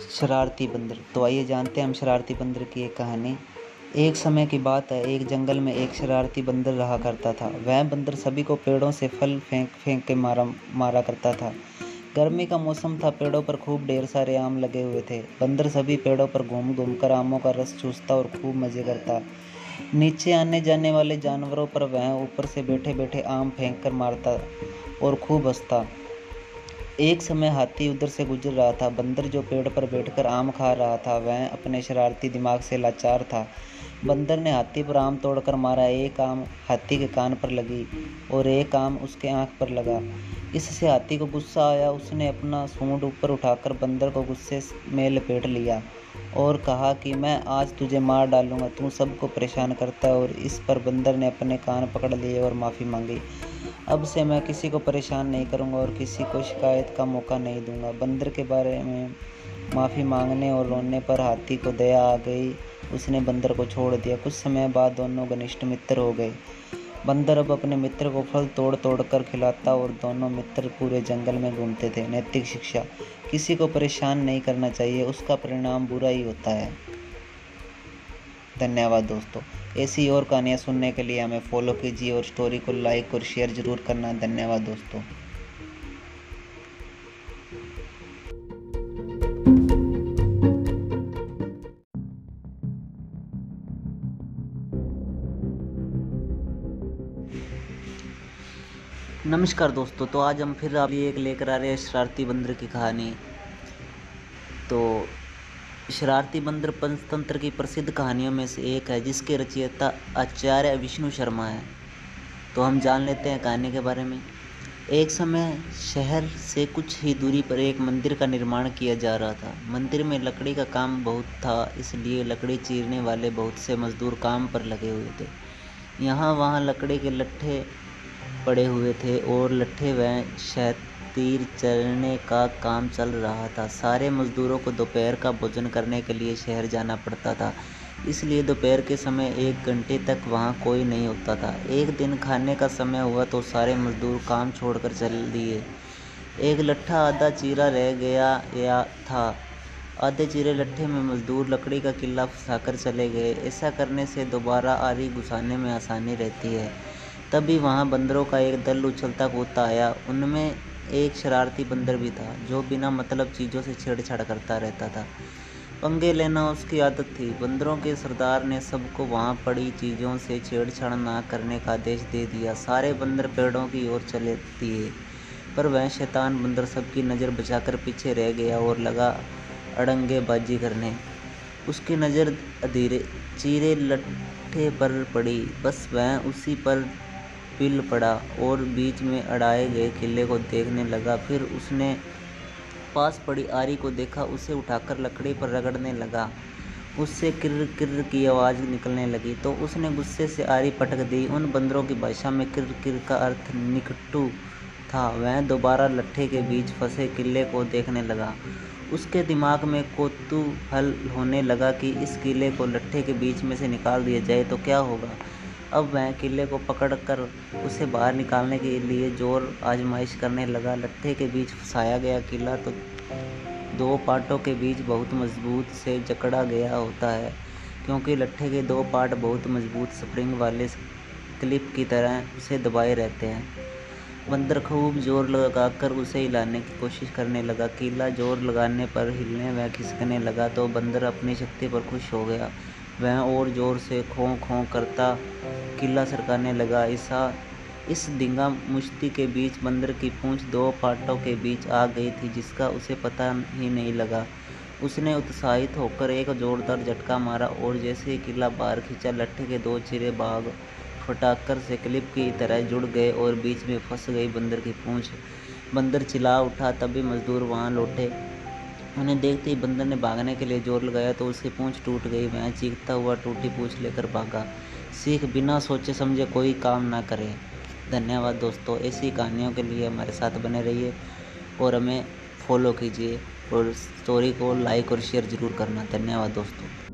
शरारती बंदर। तो आइए जानते हैं हम शरारती बंदर की एक कहानी। एक समय की बात है, एक जंगल में एक शरारती बंदर रहा करता था। वह बंदर सभी को पेड़ों से फल फेंक फेंक के मारा मारा करता था। गर्मी का मौसम था, पेड़ों पर खूब ढेर सारे आम लगे हुए थे। बंदर सभी पेड़ों पर घूम घूम कर आमों का रस चूसता और खूब मज़े करता। नीचे आने जाने वाले जानवरों पर वह ऊपर से बैठे बैठे आम फेंक कर मारता और खूब हंसता। एक समय हाथी उधर से गुजर रहा था। बंदर जो पेड़ पर बैठकर आम खा रहा था, वह अपने शरारती दिमाग से लाचार था। बंदर ने हाथी पर आम तोड़कर मारा। एक आम हाथी के कान पर लगी और एक आम उसके आँख पर लगा। इससे हाथी को गुस्सा आया। उसने अपना सूंड ऊपर उठाकर बंदर को गुस्से में लपेट लिया और कहा कि, मैं आज तुझे मार डालूँगा। तू सबको परेशान करता है और इस पर बंदर ने अपने कान पकड़ लिए और माफ़ी मांगी। अब से मैं किसी को परेशान नहीं करूँगा और किसी को शिकायत का मौका नहीं दूँगा। बंदर के बारे में माफ़ी मांगने और रोने पर हाथी को दया आ गई। उसने बंदर को छोड़ दिया। कुछ समय बाद दोनों घनिष्ठ मित्र हो गए। बंदर अब अपने मित्र को फल तोड़ तोड़ कर खिलाता और दोनों मित्र पूरे जंगल में घूमते थे। नैतिक शिक्षा, किसी को परेशान नहीं करना चाहिए। उसका परिणाम बुरा ही होता है। धन्यवाद दोस्तों। ऐसी और कहानियाँ सुनने के लिए हमें फॉलो कीजिए और स्टोरी को लाइक और शेयर ज़रूर करना। धन्यवाद दोस्तों। नमस्कार दोस्तों तो आज हम फिर आप एक लेकर आ रहे हैं शरारती बंदर की कहानी। तो शरारती बंदर पंचतंत्र की प्रसिद्ध कहानियों में से एक है, जिसके रचयिता आचार्य विष्णु शर्मा है। तो हम जान लेते हैं कहानी के बारे में। एक समय शहर से कुछ ही दूरी पर एक मंदिर का निर्माण किया जा रहा था। मंदिर में लकड़ी का काम बहुत था, इसलिए लकड़ी चीरने वाले बहुत से मजदूर काम पर लगे हुए थे। यहाँ वहाँ लकड़ी के लट्ठे पड़े हुए थे और लट्ठे व शहद तीर चलने का काम चल रहा था। सारे मज़दूरों को दोपहर का भोजन करने के लिए शहर जाना पड़ता था। इसलिए दोपहर के समय एक घंटे तक वहाँ कोई नहीं होता था। एक दिन खाने का समय हुआ तो सारे मज़दूर काम छोड़कर चल दिए। एक लट्ठा आधा चीरा रह गया या था। आधे चीरे लट्ठे में मज़दूर लकड़ी का किला फंसाकर चले गए। ऐसा करने से दोबारा आरी घुसाने में आसानी रहती है। तभी वहाँ बंदरों का एक दल उछलता कूदता आया। उनमें एक शरारती बंदर भी था, जो बिना मतलब चीज़ों से छेड़छाड़ करता रहता था। पंगे लेना उसकी आदत थी। बंदरों के सरदार ने सबको वहाँ पड़ी चीज़ों से छेड़छाड़ ना करने का आदेश दे दिया। सारे बंदर पेड़ों की ओर चले दिए, पर वह शैतान बंदर सबकी नज़र बचाकर पीछे रह गया और लगा अड़ंगेबाजी करने। उसकी नज़र अधीरे, चीरे लट्ठे पर पड़ी। बस वह उसी पर पिल पड़ा और बीच में अड़ाए गए किले को देखने लगा। फिर उसने पास पड़ी आरी को देखा, उसे उठाकर लकड़ी पर रगड़ने लगा। उससे किर किर की आवाज़ निकलने लगी तो उसने गुस्से से आरी पटक दी। उन बंदरों की भाषा में किर किर का अर्थ निकटू था। वह दोबारा लट्ठे के बीच फंसे किले को देखने लगा। उसके दिमाग में कौतूहल होने लगा कि इस किले को लट्ठे के बीच में से निकाल दिया जाए तो क्या होगा। अब वह किले को पकड़कर उसे बाहर निकालने के लिए ज़ोर आजमाइश करने लगा। लट्ठे के बीच फंसाया गया किला तो दो पार्टों के बीच बहुत मज़बूत से जकड़ा गया होता है, क्योंकि लट्ठे के दो पार्ट बहुत मज़बूत स्प्रिंग वाले क्लिप की तरह उसे दबाए रहते हैं। बंदर खूब ज़ोर लगाकर उसे हिलाने की कोशिश करने लगा। किला ज़ोर लगाने पर हिलने व खिसकने लगा तो बंदर अपनी शक्ति पर खुश हो गया। वह और ज़ोर से खों खों करता किला सरकाने लगा। ऐसा इस दिंगा मुश्ती के बीच बंदर की पूंछ दो पाटों के बीच आ गई थी, जिसका उसे पता ही नहीं लगा। उसने उत्साहित होकर एक जोरदार झटका मारा और जैसे ही किला बाहर खींचा, लट्ठे के दो चिरे बाग फटाकर से क्लिप की तरह जुड़ गए और बीच में फंस गई बंदर की पूंछ। बंदर चिल्ला उठा, तभी मजदूर वहाँ लौटे। उन्हें देखते ही बंदर ने भागने के लिए ज़ोर लगाया तो उसकी पूंछ टूट गई। वह चीखता हुआ टूटी पूंछ लेकर भागा। सीख बिना सोचे समझे कोई काम ना करे। धन्यवाद दोस्तों, ऐसी कहानियों के लिए हमारे साथ बने रहिए और हमें फॉलो कीजिए और स्टोरी को लाइक और शेयर ज़रूर करना। धन्यवाद दोस्तों।